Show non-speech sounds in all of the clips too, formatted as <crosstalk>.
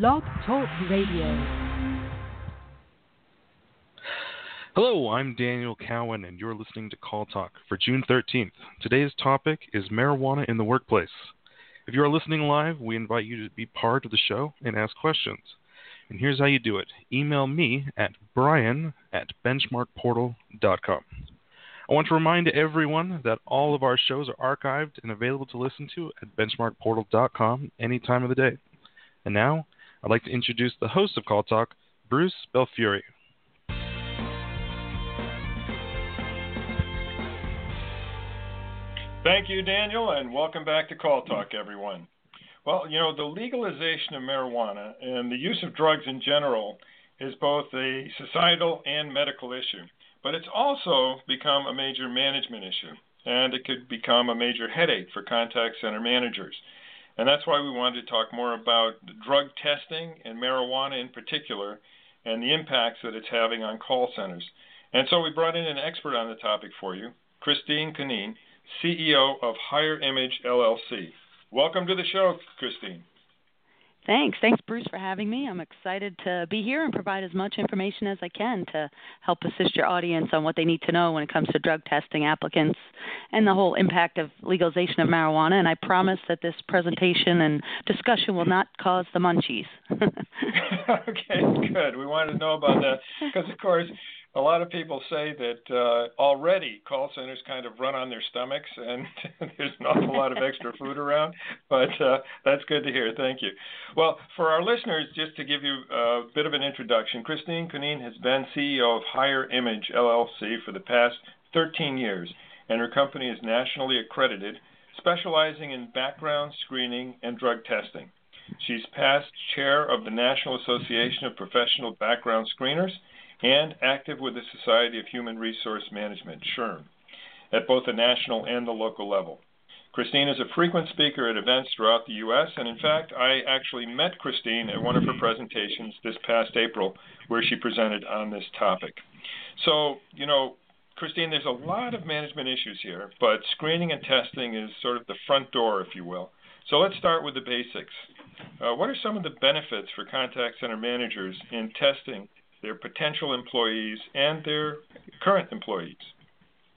Blog Talk Radio. Hello, I'm Daniel Cowan, and you're listening to Call Talk for June 13th. Today's topic is marijuana in the workplace. If you are listening live, we invite you to be part of the show and ask questions. And here's how you do it email me at brian at benchmarkportal.com. I want to remind everyone that all of our shows are archived and available to listen to at benchmarkportal.com any time of the day. And now, I'd like to introduce the host of Call Talk, Bruce Belfiore. Thank you, Daniel, and welcome back to Call Talk, everyone. Well, you know, the legalization of marijuana and the use of drugs in general is both a societal and medical issue. But it's also become a major management issue, and it could become a major headache for contact center managers. And that's why we wanted to talk more about drug testing and marijuana in particular and the impacts that it's having on call centers. And so we brought in an expert on the topic for you, Christine Cunneen, CEO of Hire Image LLC. Welcome to the show, Christine. Thanks. Thanks, Bruce, for having me. I'm excited to be here and provide as much information as I can to help assist your audience on what they need to know when it comes to drug testing applicants and the whole impact of legalization of marijuana. And I promise that this presentation and discussion will not cause the munchies. <laughs> <laughs> okay, good. We wanted to know about that because, of course, a lot of people say that uh, already call centers kind of run on their stomachs and <laughs> there's an awful lot of extra food around, but uh, that's good to hear. Thank you. Well, for our listeners, just to give you a bit of an introduction, Christine Cunneen has been CEO of Hire Image LLC for the past 13 years, and her company is nationally accredited, specializing in background screening and drug testing. She's past chair of the National Association of Professional Background Screeners and active with the Society of Human Resource Management, SHRM, at both the national and the local level. Christine is a frequent speaker at events throughout the U.S., and in fact, I actually met Christine at one of her presentations this past April where she presented on this topic. So, you know, Christine, there's a lot of management issues here, but screening and testing is sort of the front door, if you will. So let's start with the basics. Uh, what are some of the benefits for contact center managers in testing their potential employees, and their current employees?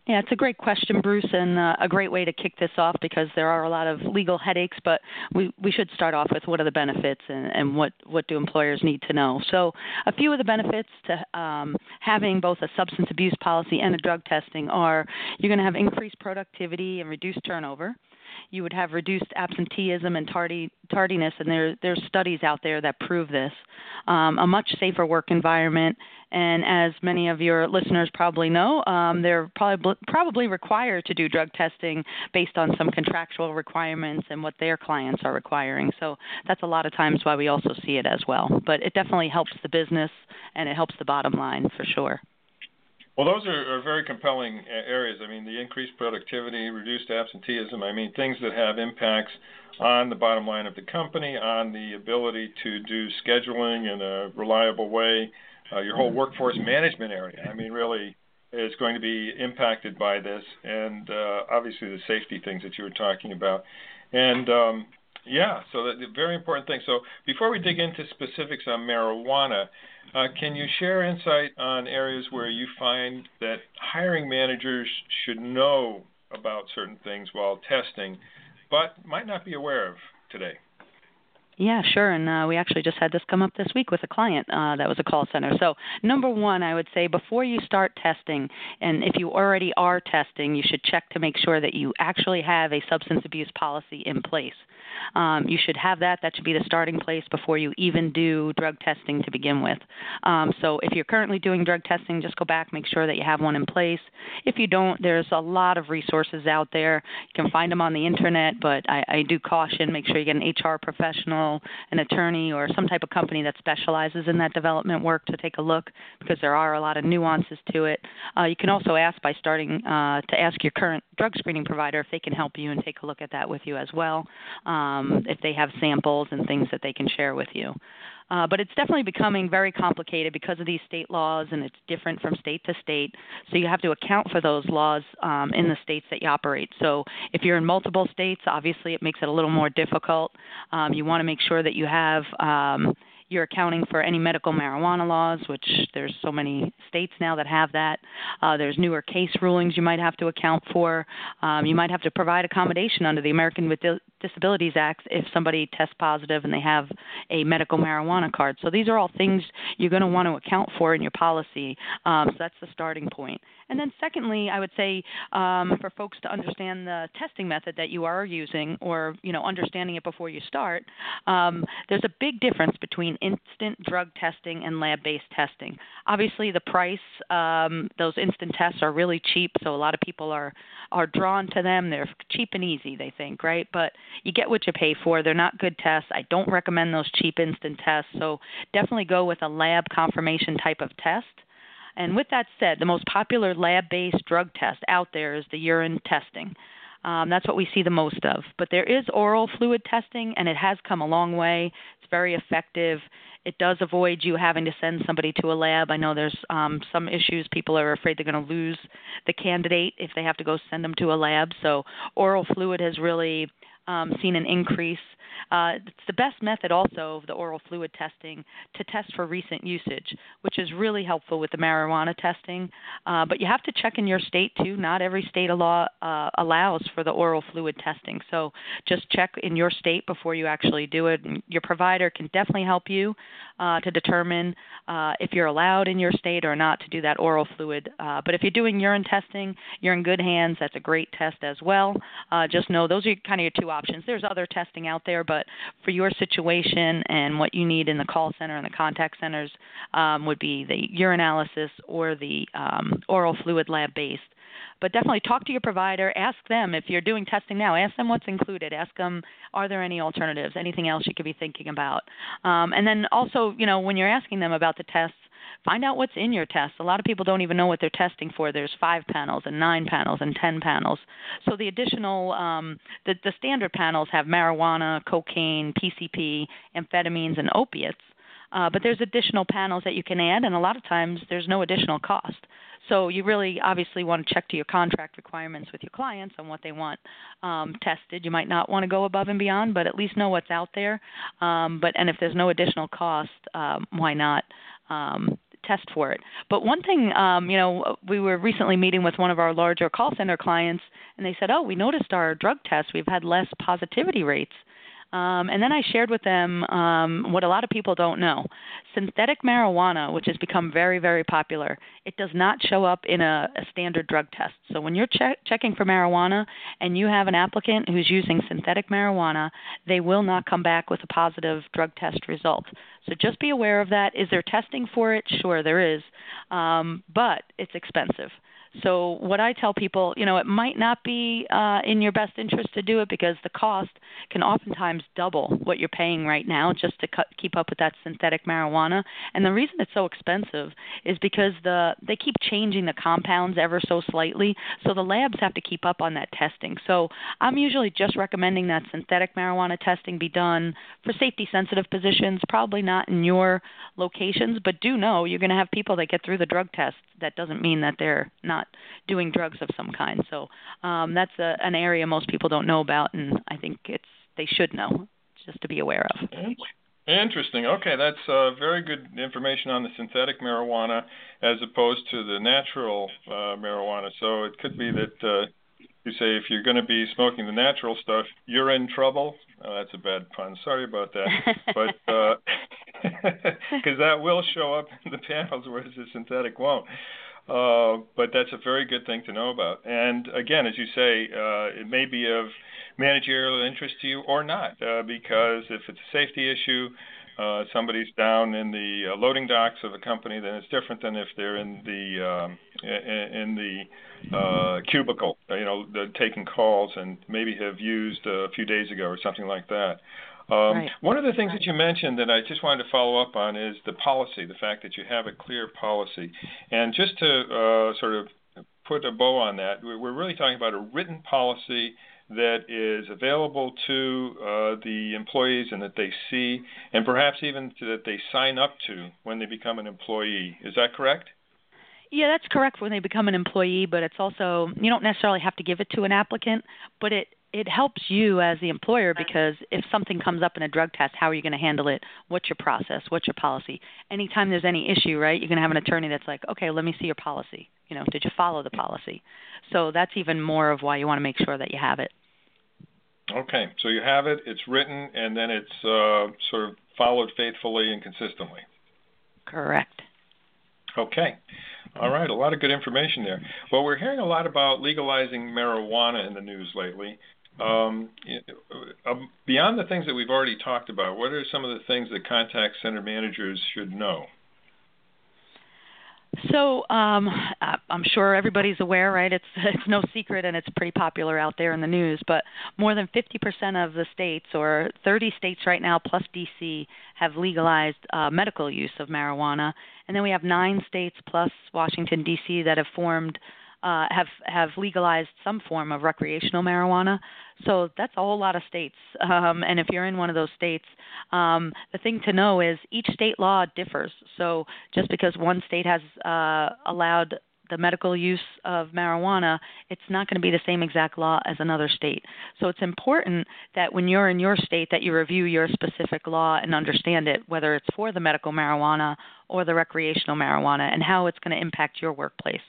Yeah, it's a great question, Bruce, and uh, a great way to kick this off because there are a lot of legal headaches. But we we should start off with what are the benefits and, and what what do employers need to know. So, a few of the benefits to um, having both a substance abuse policy and a drug testing are you're going to have increased productivity and reduced turnover you would have reduced absenteeism and tardy, tardiness, and there there's studies out there that prove this. Um, a much safer work environment, and as many of your listeners probably know, um, they're probably probably required to do drug testing based on some contractual requirements and what their clients are requiring. So that's a lot of times why we also see it as well. But it definitely helps the business and it helps the bottom line for sure. Well, those are, are very compelling areas. I mean, the increased productivity, reduced absenteeism. I mean, things that have impacts on the bottom line of the company, on the ability to do scheduling in a reliable way. Uh, your whole workforce management area. I mean, really is going to be impacted by this, and uh, obviously the safety things that you were talking about. And um, yeah, so that very important thing. So before we dig into specifics on marijuana, uh, can you share insight on areas where you find that hiring managers should know about certain things while testing, but might not be aware of today? Yeah, sure. And uh, we actually just had this come up this week with a client uh, that was a call center. So, number one, I would say before you start testing, and if you already are testing, you should check to make sure that you actually have a substance abuse policy in place. Um, you should have that. That should be the starting place before you even do drug testing to begin with. Um, so if you're currently doing drug testing, just go back, make sure that you have one in place. If you don't, there's a lot of resources out there. You can find them on the internet, but I, I do caution make sure you get an HR professional, an attorney, or some type of company that specializes in that development work to take a look because there are a lot of nuances to it. Uh, you can also ask by starting uh, to ask your current drug screening provider if they can help you and take a look at that with you as well. Um, um, if they have samples and things that they can share with you. Uh, but it's definitely becoming very complicated because of these state laws, and it's different from state to state. So you have to account for those laws um, in the states that you operate. So if you're in multiple states, obviously it makes it a little more difficult. Um, you want to make sure that you have um, You're accounting for any medical marijuana laws, which there's so many states now that have that. Uh, there's newer case rulings you might have to account for. Um, you might have to provide accommodation under the American with Disabilities Act if somebody tests positive and they have a medical marijuana card. So these are all things you're going to want to account for in your policy. Um, so that's the starting point. And then, secondly, I would say um, for folks to understand the testing method that you are using, or you know, understanding it before you start, um, there's a big difference between instant drug testing and lab-based testing. Obviously, the price, um, those instant tests are really cheap, so a lot of people are are drawn to them. They're cheap and easy, they think, right? But you get what you pay for. They're not good tests. I don't recommend those cheap instant tests. So definitely go with a lab confirmation type of test. And with that said, the most popular lab based drug test out there is the urine testing. Um, that's what we see the most of. But there is oral fluid testing, and it has come a long way. It's very effective. It does avoid you having to send somebody to a lab. I know there's um, some issues. People are afraid they're going to lose the candidate if they have to go send them to a lab. So oral fluid has really um, seen an increase uh, it's the best method also of the oral fluid testing to test for recent usage, which is really helpful with the marijuana testing. Uh, but you have to check in your state too. Not every state law uh, allows for the oral fluid testing. So just check in your state before you actually do it. And your provider can definitely help you uh, to determine uh, if you're allowed in your state or not to do that oral fluid. Uh, but if you're doing urine testing, you're in good hands. That's a great test as well. Just know those are kind of your two options. There's other testing out there, but for your situation and what you need in the call center and the contact centers um, would be the urinalysis or the um, oral fluid lab based but definitely talk to your provider. Ask them if you're doing testing now. Ask them what's included. Ask them are there any alternatives, anything else you could be thinking about. Um, and then also, you know, when you're asking them about the tests, find out what's in your test. A lot of people don't even know what they're testing for. There's five panels and nine panels and ten panels. So the additional, um, the, the standard panels have marijuana, cocaine, PCP, amphetamines, and opiates. Uh, but there's additional panels that you can add, and a lot of times there's no additional cost. So you really obviously want to check to your contract requirements with your clients on what they want um, tested. You might not want to go above and beyond, but at least know what's out there. Um, but and if there's no additional cost, um, why not? Um, test for it. But one thing, um, you know, we were recently meeting with one of our larger call center clients, and they said, "Oh, we noticed our drug tests. We've had less positivity rates." Um, and then I shared with them um, what a lot of people don't know. Synthetic marijuana, which has become very, very popular, it does not show up in a, a standard drug test. So when you're che- checking for marijuana and you have an applicant who's using synthetic marijuana, they will not come back with a positive drug test result. So just be aware of that. Is there testing for it? Sure, there is, um, but it's expensive. So what I tell people, you know, it might not be uh, in your best interest to do it because the cost can oftentimes double what you're paying right now just to cut, keep up with that synthetic marijuana. And the reason it's so expensive is because the they keep changing the compounds ever so slightly, so the labs have to keep up on that testing. So I'm usually just recommending that synthetic marijuana testing be done for safety sensitive positions, probably not in your locations, but do know you're going to have people that get through the drug test. That doesn't mean that they're not doing drugs of some kind. So um, that's a, an area most people don't know about, and I think it's they should know just to be aware of. Interesting. Okay, that's uh, very good information on the synthetic marijuana as opposed to the natural uh, marijuana. So it could be that uh, you say if you're going to be smoking the natural stuff, you're in trouble. Oh, that's a bad pun. Sorry about that. <laughs> but because uh, <laughs> that will show up in the panels, whereas the synthetic won't. Uh, but that's a very good thing to know about. And again, as you say, uh, it may be of managerial interest to you or not, uh, because if it's a safety issue, uh, somebody's down in the uh, loading docks of a company, then it's different than if they're in the um, in, in the uh, cubicle, you know, taking calls and maybe have used a few days ago or something like that. Um, right. One of the things right. that you mentioned that I just wanted to follow up on is the policy, the fact that you have a clear policy. And just to uh, sort of put a bow on that, we're really talking about a written policy that is available to uh, the employees and that they see, and perhaps even to, that they sign up to when they become an employee. Is that correct? Yeah, that's correct when they become an employee, but it's also you don't necessarily have to give it to an applicant, but it it helps you as the employer because if something comes up in a drug test, how are you going to handle it? What's your process? What's your policy? Anytime there's any issue, right, you're going to have an attorney that's like, okay, let me see your policy. You know, did you follow the policy? So that's even more of why you want to make sure that you have it. Okay, so you have it, it's written, and then it's uh, sort of followed faithfully and consistently. Correct. Okay. All right, a lot of good information there. Well, we're hearing a lot about legalizing marijuana in the news lately. Um, um, beyond the things that we've already talked about, what are some of the things that contact center managers should know? So um, I'm sure everybody's aware, right? It's <laughs> it's no secret, and it's pretty popular out there in the news. But more than 50% of the states, or 30 states right now, plus DC, have legalized uh, medical use of marijuana, and then we have nine states plus Washington D.C. that have formed uh, have have legalized some form of recreational marijuana. So that's a whole lot of states. Um, and if you're in one of those states, um, the thing to know is each state law differs. So just because one state has uh, allowed the medical use of marijuana, it's not going to be the same exact law as another state. So it's important that when you're in your state that you review your specific law and understand it, whether it's for the medical marijuana or the recreational marijuana and how it's going to impact your workplace.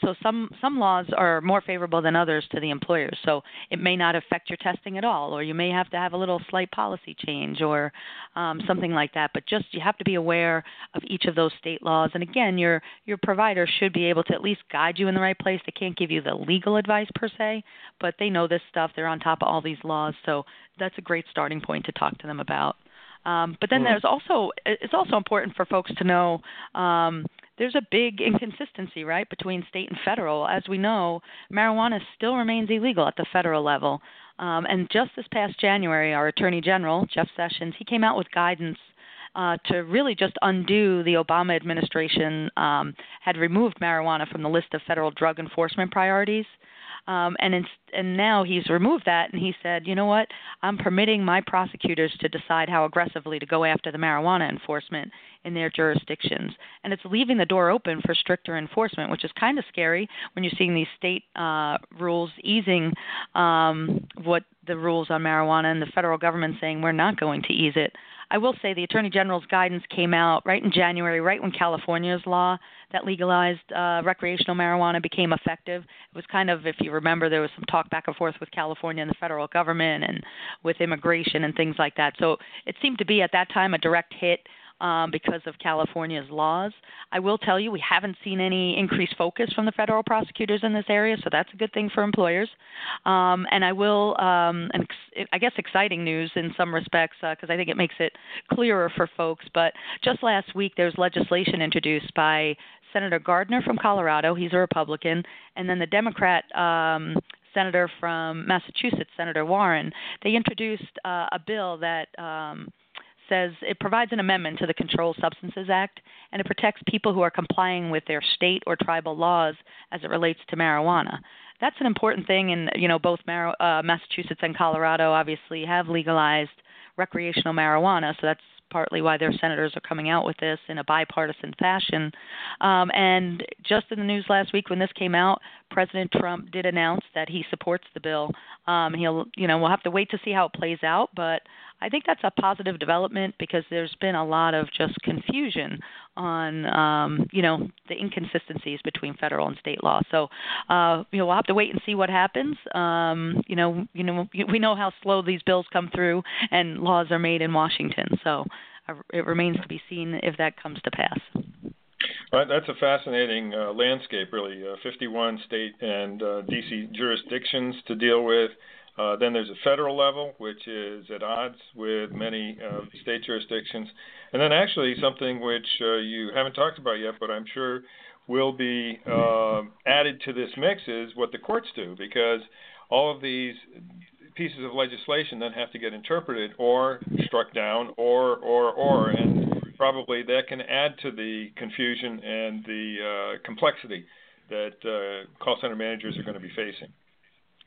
So some some laws are more favorable than others to the employers. So it may not affect your testing at all, or you may have to have a little slight policy change or um, something like that. But just you have to be aware of each of those state laws. And again, your your provider should be able to at least guide you in the right place. They can't give you the legal advice per se, but they know this stuff. They're on top of all these laws, so that's a great starting point to talk to them about. Um, but then mm. there's also it's also important for folks to know um, there's a big inconsistency right between state and federal. As we know, marijuana still remains illegal at the federal level. Um, and just this past January, our Attorney General Jeff Sessions he came out with guidance. Uh, to really just undo the Obama administration um, had removed marijuana from the list of federal drug enforcement priorities. Um, and in, and now he's removed that, and he said, you know what? I'm permitting my prosecutors to decide how aggressively to go after the marijuana enforcement in their jurisdictions, and it's leaving the door open for stricter enforcement, which is kind of scary when you're seeing these state uh, rules easing um, what the rules on marijuana, and the federal government saying we're not going to ease it. I will say the Attorney General's guidance came out right in January, right when California's law that legalized uh, recreational marijuana became effective. It was kind of, if you remember, there was some talk back and forth with California and the federal government and with immigration and things like that. So it seemed to be at that time a direct hit um, because of California's laws. I will tell you, we haven't seen any increased focus from the federal prosecutors in this area, so that's a good thing for employers. Um, and I will, um, and ex- I guess exciting news in some respects, because uh, I think it makes it clearer for folks. But just last week, there was legislation introduced by Senator Gardner from Colorado. He's a Republican, and then the Democrat um, senator from Massachusetts, Senator Warren. They introduced uh, a bill that um, says it provides an amendment to the Controlled Substances Act, and it protects people who are complying with their state or tribal laws as it relates to marijuana. That's an important thing, and you know both Mar- uh, Massachusetts and Colorado obviously have legalized recreational marijuana, so that's partly why their senators are coming out with this in a bipartisan fashion. Um, and just in the news last week, when this came out, President Trump did announce that he supports the bill. Um, he'll, you know, we'll have to wait to see how it plays out, but I think that's a positive development because there's been a lot of just confusion on, um, you know, the inconsistencies between federal and state law. So, uh, you know, we'll have to wait and see what happens. Um, you know, you know, we know how slow these bills come through and laws are made in Washington. So, uh, it remains to be seen if that comes to pass. That's a fascinating uh, landscape, really. Uh, 51 state and uh, D.C. jurisdictions to deal with. Uh, then there's a federal level, which is at odds with many uh, state jurisdictions. And then actually something which uh, you haven't talked about yet, but I'm sure will be uh, added to this mix is what the courts do, because all of these pieces of legislation then have to get interpreted or struck down or or or and probably that can add to the confusion and the uh, complexity that call center managers are going to be facing.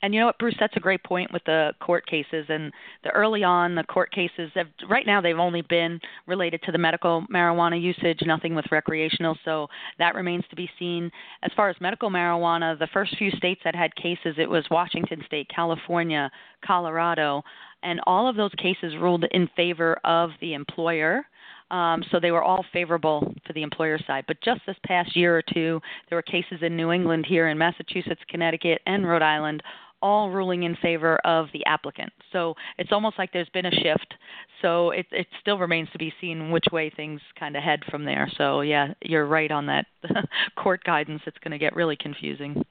And you know what, Bruce? That's a great point with the court cases and the early on the court cases. Have, right now, they've only been related to the medical marijuana usage, nothing with recreational. So that remains to be seen. As far as medical marijuana, the first few states that had cases, it was Washington State, California, Colorado, and all of those cases ruled in favor of the employer. Um, so they were all favorable for the employer side. But just this past year or two, there were cases in New England, here in Massachusetts, Connecticut, and Rhode Island, all ruling in favor of the applicant. So it's almost like there's been a shift. So it it still remains to be seen which way things kind of head from there. So yeah, you're right on that <laughs> court guidance. It's going to get really confusing.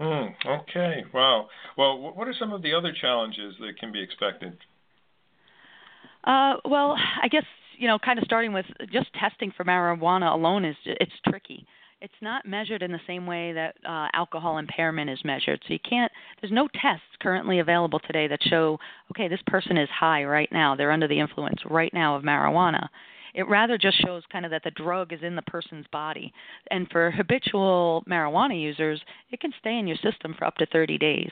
Mm, okay. Wow. Well, what are some of the other challenges that can be expected? Uh, well, I guess you know, kind of starting with just testing for marijuana alone is it's tricky. It's not measured in the same way that uh, alcohol impairment is measured. So you can't. There's no tests currently available today that show, okay, this person is high right now. They're under the influence right now of marijuana. It rather just shows kind of that the drug is in the person's body. And for habitual marijuana users, it can stay in your system for up to 30 days.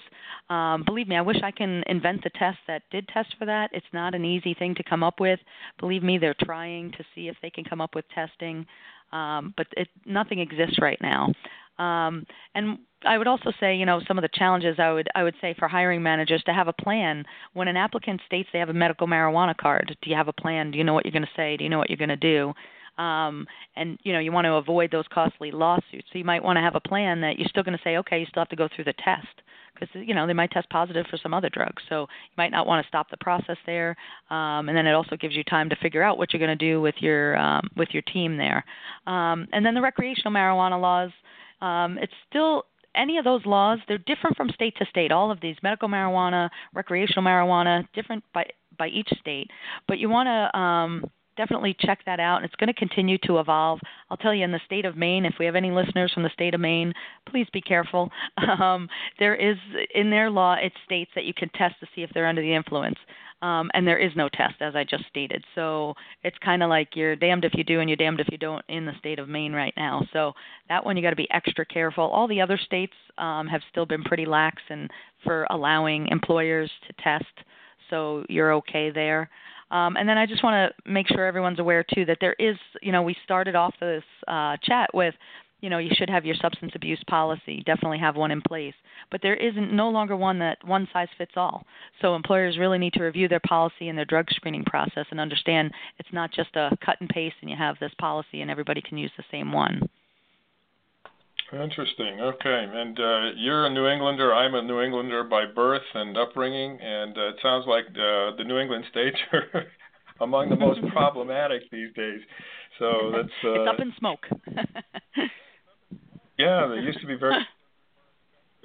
Um, believe me, I wish I can invent the test that did test for that. It's not an easy thing to come up with. Believe me, they're trying to see if they can come up with testing, um, but it, nothing exists right now. Um, and I would also say, you know, some of the challenges I would I would say for hiring managers to have a plan. When an applicant states they have a medical marijuana card, do you have a plan? Do you know what you're going to say? Do you know what you're going to do? Um, and you know, you want to avoid those costly lawsuits. So you might want to have a plan that you're still going to say, okay, you still have to go through the test because you know they might test positive for some other drugs. So you might not want to stop the process there. Um, and then it also gives you time to figure out what you're going to do with your um, with your team there. Um, and then the recreational marijuana laws. Um, it's still any of those laws, they're different from state to state. All of these medical marijuana, recreational marijuana, different by by each state. But you want to um, definitely check that out, and it's going to continue to evolve. I'll tell you, in the state of Maine, if we have any listeners from the state of Maine, please be careful. <laughs> Um, there is in their law, it states that you can test to see if they're under the influence um, and there is no test, as I just stated. So it's kind of like you're damned if you do and you're damned if you don't in the state of Maine right now. So that one you got to be extra careful. All the other states um, have still been pretty lax and for allowing employers to test, so you're okay there. Um, and then I just want to make sure everyone's aware too that there is, you know, we started off this uh, chat with you know you should have your substance abuse policy definitely have one in place. But there isn't no longer one that one size fits all. So employers really need to review their policy and their drug screening process and understand it's not just a cut and paste and you have this policy and everybody can use the same one Interesting. Okay, and uh, you're a New Englander. I'm a New Englander by birth and upbringing, and uh, it sounds like uh, the New England states <laughs> are among the most problematic these days. So that's uh, it's up in smoke. <laughs> Yeah, they used to be very,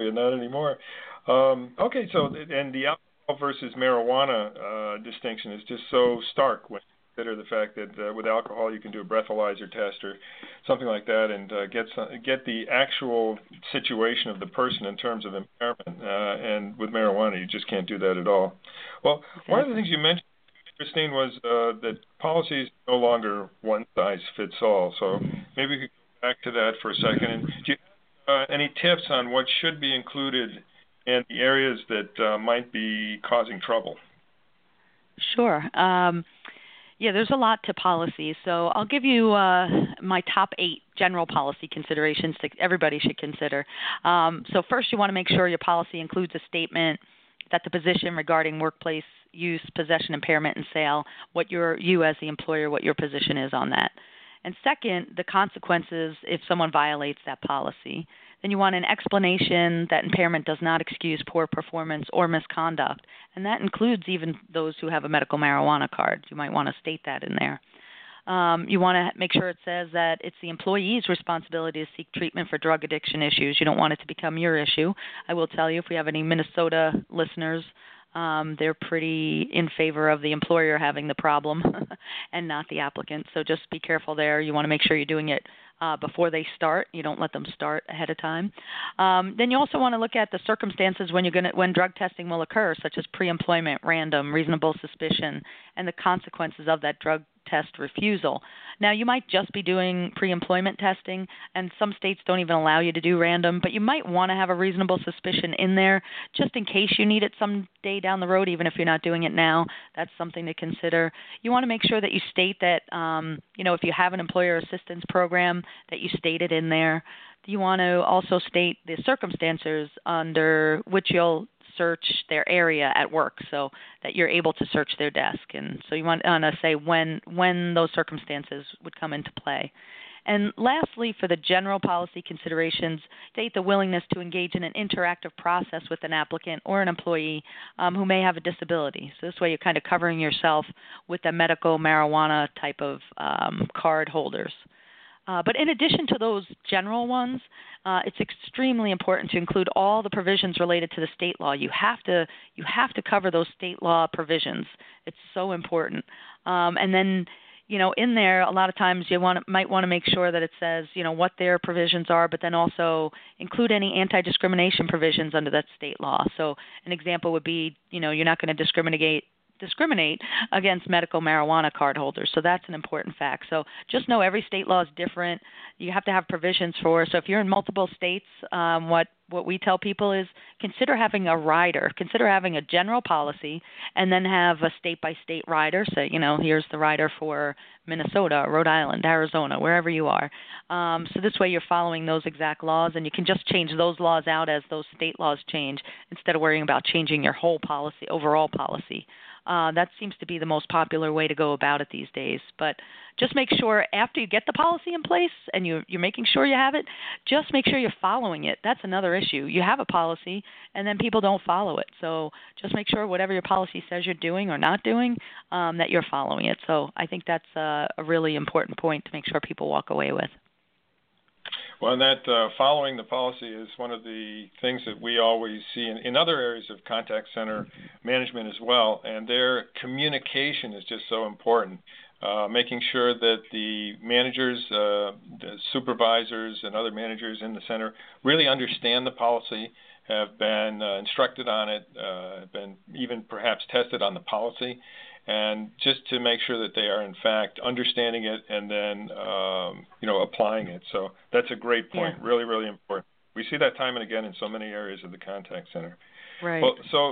<laughs> not anymore. Um, okay, so and the alcohol versus marijuana uh, distinction is just so stark when consider the fact that uh, with alcohol you can do a breathalyzer test or something like that and uh, get some, get the actual situation of the person in terms of impairment. Uh, and with marijuana, you just can't do that at all. Well, exactly. one of the things you mentioned. Christine was uh, that policies no longer one size fits all. So maybe we could go back to that for a second. And do you have uh, any tips on what should be included in the areas that uh, might be causing trouble? Sure. Um, yeah, there's a lot to policy. So I'll give you uh, my top eight general policy considerations that everybody should consider. Um, so first, you want to make sure your policy includes a statement that the position regarding workplace use, possession, impairment, and sale, what your you as the employer, what your position is on that. And second, the consequences if someone violates that policy. Then you want an explanation that impairment does not excuse poor performance or misconduct. And that includes even those who have a medical marijuana card. You might want to state that in there. Um, you want to make sure it says that it's the employee's responsibility to seek treatment for drug addiction issues. You don't want it to become your issue. I will tell you, if we have any Minnesota listeners, um, they're pretty in favor of the employer having the problem <laughs> and not the applicant. So just be careful there. You want to make sure you're doing it uh, before they start. You don't let them start ahead of time. Um, then you also want to look at the circumstances when you're going to, when drug testing will occur, such as pre-employment, random, reasonable suspicion, and the consequences of that drug test refusal. Now, you might just be doing pre employment testing, and some states don't even allow you to do random, but you might want to have a reasonable suspicion in there just in case you need it someday down the road, even if you're not doing it now. That's something to consider. You want to make sure that you state that, um, you know, if you have an employer assistance program, that you stated in there. Do You want to also state the circumstances under which you'll search their area at work so that you're able to search their desk and so you want to say when when those circumstances would come into play and lastly, for the general policy considerations, state the willingness to engage in an interactive process with an applicant or an employee um, who may have a disability. So this way, you're kind of covering yourself with the medical marijuana type of um, card holders. Uh, but in addition to those general ones, uh, it's extremely important to include all the provisions related to the state law. You have to you have to cover those state law provisions. It's so important. Um, and then you know in there a lot of times you want might want to make sure that it says you know what their provisions are but then also include any anti-discrimination provisions under that state law so an example would be you know you're not going to discriminate discriminate against medical marijuana card holders. So that's an important fact. So just know every state law is different. You have to have provisions for. So if you're in multiple states, um, what what we tell people is consider having a rider. Consider having a general policy, and then have a state by state rider. So you know, here's the rider for Minnesota, Rhode Island, Arizona, wherever you are. Um, so this way, you're following those exact laws, and you can just change those laws out as those state laws change, instead of worrying about changing your whole policy, overall policy. Uh, that seems to be the most popular way to go about it these days. But just make sure after you get the policy in place and you, you're making sure you have it, just make sure you're following it. That's another issue. You have a policy and then people don't follow it. So just make sure whatever your policy says you're doing or not doing, um, that you're following it. So I think that's a, a really important point to make sure people walk away with. Well, and that uh, following the policy is one of the things that we always see in, in other areas of contact center management as well. And their communication is just so important. Uh, making sure that the managers, uh, the supervisors, and other managers in the center really understand the policy, have been uh, instructed on it, uh, have been even perhaps tested on the policy, and just to make sure that they are in fact understanding it and then um, you know applying it. So that's a great point. Yeah. Really, really important. We see that time and again in so many areas of the contact center. Right. Well, so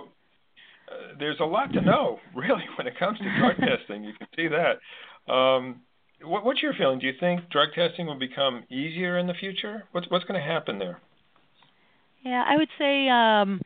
uh, there's a lot to know <laughs> really when it comes to drug testing. You can see that. Um, what, what's your feeling? Do you think drug testing will become easier in the future? What's what's going to happen there? Yeah, I would say um,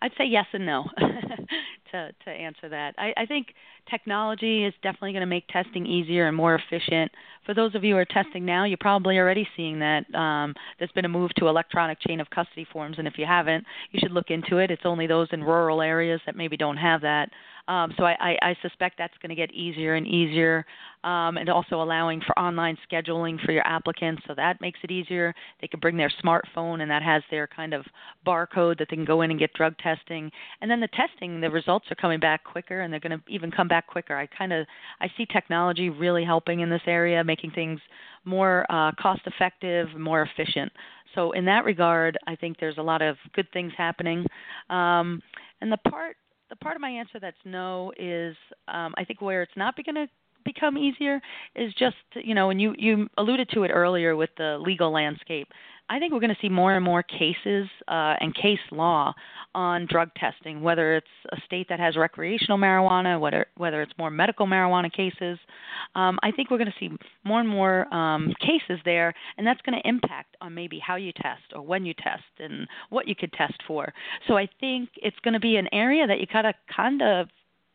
I'd say yes and no <laughs> to to answer that. I, I think technology is definitely going to make testing easier and more efficient. For those of you who are testing now, you're probably already seeing that um, there's been a move to electronic chain of custody forms, and if you haven't, you should look into it. It's only those in rural areas that maybe don't have that. Um, so I, I, I suspect that's going to get easier and easier, um, and also allowing for online scheduling for your applicants. So that makes it easier. They can bring their smartphone, and that has their kind of barcode that they can go in and get drug testing. And then the testing, the results are coming back quicker, and they're going to even come back quicker. I kind of I see technology really helping in this area, making things more uh, cost effective, more efficient. So in that regard, I think there's a lot of good things happening. Um, and the part the part of my answer that's no is um, I think where it's not going to become easier is just you know and you you alluded to it earlier with the legal landscape I think we're going to see more and more cases uh, and case law on drug testing, whether it's a state that has recreational marijuana, whether whether it's more medical marijuana cases. Um, I think we're going to see more and more um, cases there, and that's going to impact on maybe how you test or when you test and what you could test for. So I think it's going to be an area that you gotta kind of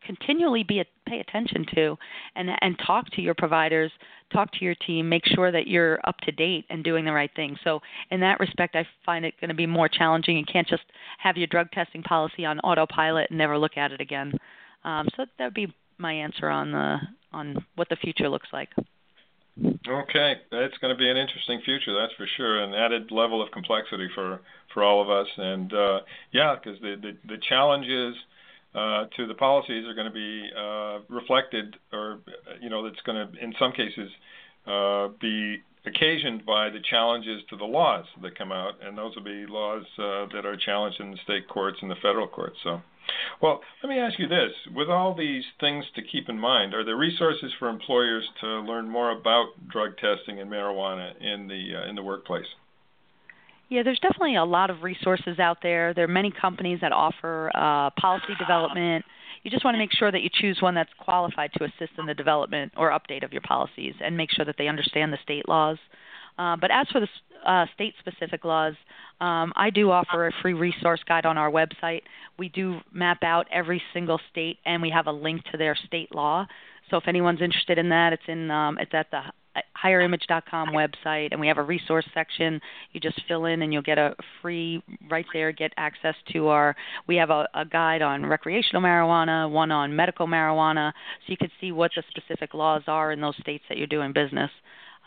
continually be a, pay attention to and and talk to your providers talk to your team make sure that you're up to date and doing the right thing. So in that respect i find it going to be more challenging. You can't just have your drug testing policy on autopilot and never look at it again. Um, so that would be my answer on the on what the future looks like. Okay, it's going to be an interesting future, that's for sure. An added level of complexity for for all of us, and uh, yeah, because the, the the challenge is uh, to the policies are going to be uh, reflected, or you know, that's going to, in some cases, uh, be occasioned by the challenges to the laws that come out, and those will be laws uh, that are challenged in the state courts and the federal courts. So, well, let me ask you this: with all these things to keep in mind, are there resources for employers to learn more about drug testing and marijuana in the uh, in the workplace? Yeah, there's definitely a lot of resources out there. There are many companies that offer uh, policy development. You just want to make sure that you choose one that's qualified to assist in the development or update of your policies and make sure that they understand the state laws. Uh, but as for the uh, state specific laws, um, I do offer a free resource guide on our website. We do map out every single state and we have a link to their state law. So if anyone's interested in that, it's in um, it's at the hireimage.com website, and we have a resource section. You just fill in, and you'll get a free right there. Get access to our. We have a, a guide on recreational marijuana, one on medical marijuana, so you can see what the specific laws are in those states that you're doing business.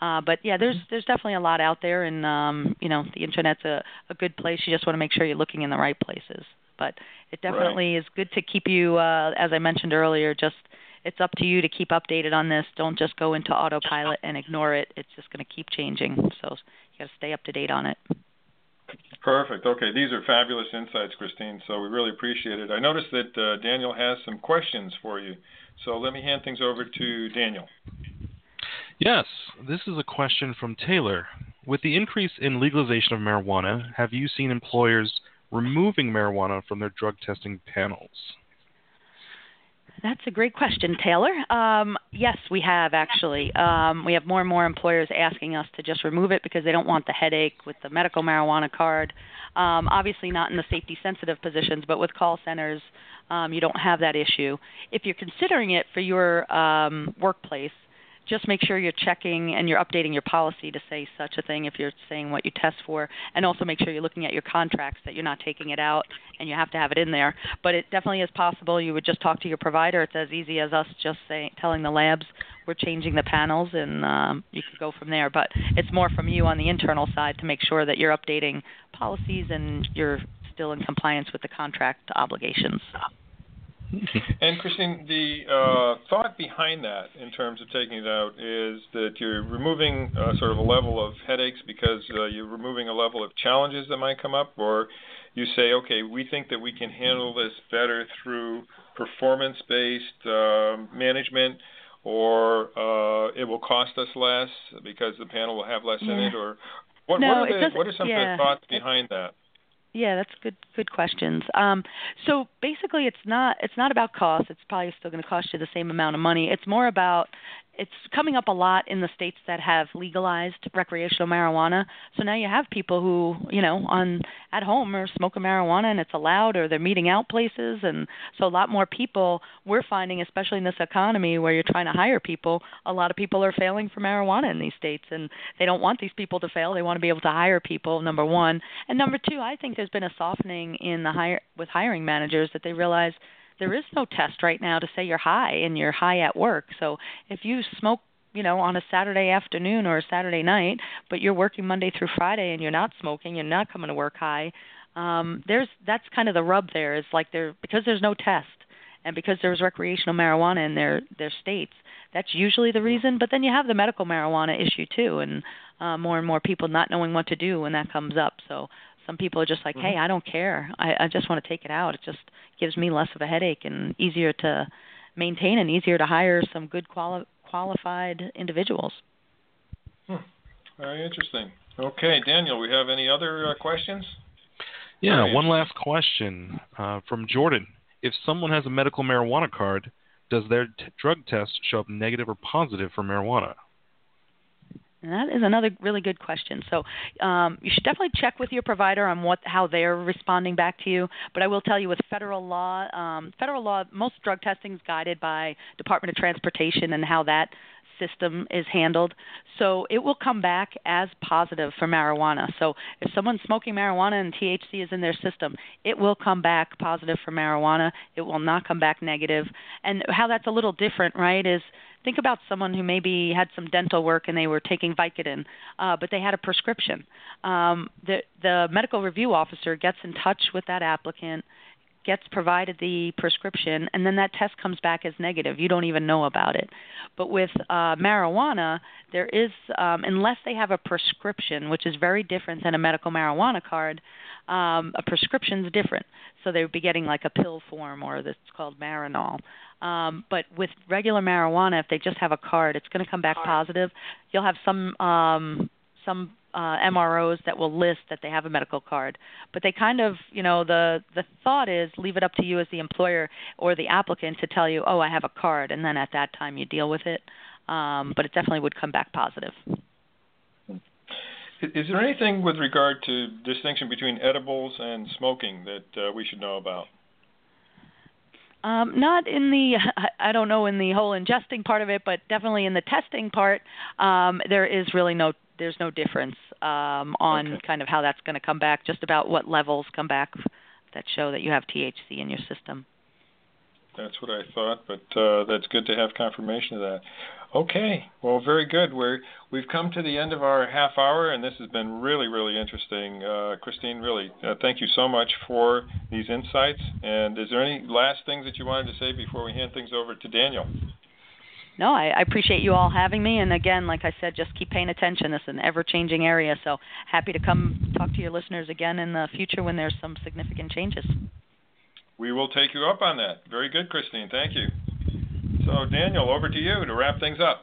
Uh, but yeah, there's there's definitely a lot out there, and um, you know the internet's a, a good place. You just want to make sure you're looking in the right places. But it definitely right. is good to keep you, uh, as I mentioned earlier, just it's up to you to keep updated on this. Don't just go into autopilot and ignore it. It's just going to keep changing. So you got to stay up to date on it. Perfect. Okay, these are fabulous insights, Christine. So we really appreciate it. I noticed that uh, Daniel has some questions for you. So let me hand things over to Daniel. Yes, this is a question from Taylor. With the increase in legalization of marijuana, have you seen employers removing marijuana from their drug testing panels? That's a great question, Taylor. Um, yes, we have actually. Um, we have more and more employers asking us to just remove it because they don't want the headache with the medical marijuana card. Um, obviously, not in the safety sensitive positions, but with call centers, um, you don't have that issue. If you're considering it for your um, workplace, just make sure you're checking and you're updating your policy to say such a thing if you're saying what you test for, and also make sure you're looking at your contracts that you're not taking it out and you have to have it in there. But it definitely is possible. You would just talk to your provider. It's as easy as us just saying, telling the labs we're changing the panels, and um, you can go from there. But it's more from you on the internal side to make sure that you're updating policies and you're still in compliance with the contract obligations. <laughs> and Christine, the uh, thought behind that, in terms of taking it out, is that you're removing uh, sort of a level of headaches because uh, you're removing a level of challenges that might come up, or you say, okay, we think that we can handle this better through performance-based uh, management, or uh, it will cost us less because the panel will have less yeah. in it, or what, no, what, are, the, what are some yeah. of the thoughts behind that? Yeah, that's good. Good questions. Um, so basically, it's not it's not about cost. It's probably still going to cost you the same amount of money. It's more about it's coming up a lot in the states that have legalized recreational marijuana. So now you have people who, you know, on at home are smoking marijuana and it's allowed or they're meeting out places and so a lot more people we're finding especially in this economy where you're trying to hire people, a lot of people are failing for marijuana in these states and they don't want these people to fail. They want to be able to hire people number 1. And number 2, I think there's been a softening in the hire with hiring managers that they realize there is no test right now to say you're high and you're high at work. So if you smoke you know on a Saturday afternoon or a Saturday night, but you're working Monday through Friday and you're not smoking, you're not coming to work high. Um, there's that's kind of the rub there is like there because there's no test and because there's recreational marijuana in their their states. That's usually the reason. But then you have the medical marijuana issue too, and uh, more and more people not knowing what to do when that comes up. So some people are just like, mm-hmm. hey, I don't care. I, I just want to take it out. It just gives me less of a headache and easier to maintain and easier to hire some good quali- qualified individuals. Hmm. Very interesting. Okay, Daniel, we have any other uh, questions? Yeah, one last question uh, from Jordan. If someone has a medical marijuana card, does their t- drug test show up negative or positive for marijuana? And that is another really good question. So um, you should definitely check with your provider on what how they're responding back to you. But I will tell you, with federal law, um, federal law, most drug testing is guided by Department of Transportation and how that system is handled. So it will come back as positive for marijuana. So if someone's smoking marijuana and THC is in their system, it will come back positive for marijuana. It will not come back negative. And how that's a little different, right, is think about someone who maybe had some dental work and they were taking Vicodin, uh, but they had a prescription. Um, the the medical review officer gets in touch with that applicant, gets provided the prescription, and then that test comes back as negative. You don't even know about it. But with uh, marijuana, there is, um, unless they have a prescription, which is very different than a medical marijuana card, um, a prescription is different. So they would be getting like a pill form, or that's called Marinol. Um, but with regular marijuana, if they just have a card, it's going to come back positive. You'll have some um, some uh, MROs that will list that they have a medical card, but they kind of, you know, the the thought is leave it up to you as the employer or the applicant to tell you, oh, I have a card, and then at that time you deal with it. Um, but it definitely would come back positive. Is there anything with regard to distinction between edibles and smoking that uh, we should know about? Um, not in the, <laughs> I don't know in the whole ingesting part of it, but definitely in the testing part, um, there is really no, there's no difference um, on okay. kind of how that's going to come back. Just about what levels come back that show that you have THC in your system. That's what I thought, but uh, that's good to have confirmation of that. Okay, well, very good. We're we've come to the end of our half hour, and this has been really, really interesting. Uh, Christine, really, uh, thank you so much for these insights. And is there any last things that you wanted to say before we hand things over to Daniel? No, I, I appreciate you all having me. And again, like I said, just keep paying attention. This is an ever-changing area, so happy to come talk to your listeners again in the future when there's some significant changes. We will take you up on that. Very good, Christine. Thank you. So, Daniel, over to you to wrap things up.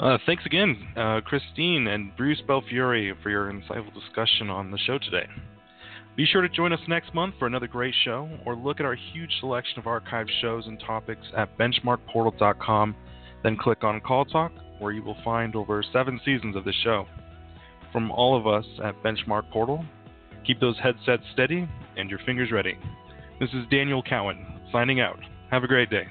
Uh, thanks again, uh, Christine and Bruce Belfiore, for your insightful discussion on the show today. Be sure to join us next month for another great show, or look at our huge selection of archived shows and topics at benchmarkportal.com. Then click on Call Talk, where you will find over seven seasons of the show. From all of us at Benchmark Portal, keep those headsets steady and your fingers ready. This is Daniel Cowan signing out. Have a great day.